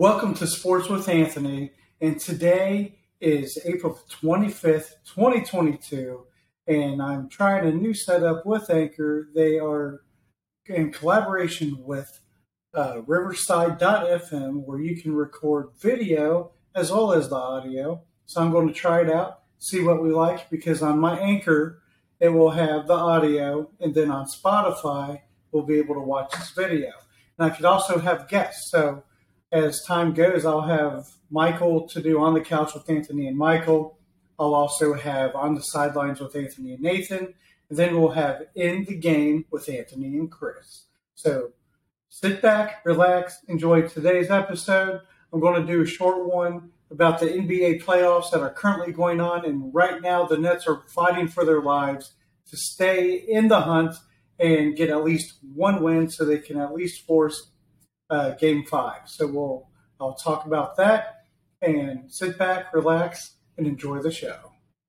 Welcome to Sports with Anthony, and today is April 25th, 2022, and I'm trying a new setup with Anchor. They are in collaboration with uh, Riverside.fm, where you can record video as well as the audio. So I'm going to try it out, see what we like, because on my Anchor, it will have the audio, and then on Spotify, we'll be able to watch this video. And I could also have guests. So as time goes, I'll have Michael to do on the couch with Anthony and Michael. I'll also have on the sidelines with Anthony and Nathan. And then we'll have in the game with Anthony and Chris. So sit back, relax, enjoy today's episode. I'm going to do a short one about the NBA playoffs that are currently going on. And right now, the Nets are fighting for their lives to stay in the hunt and get at least one win so they can at least force uh, game five. So we'll I'll talk about that and sit back, relax, and enjoy the show.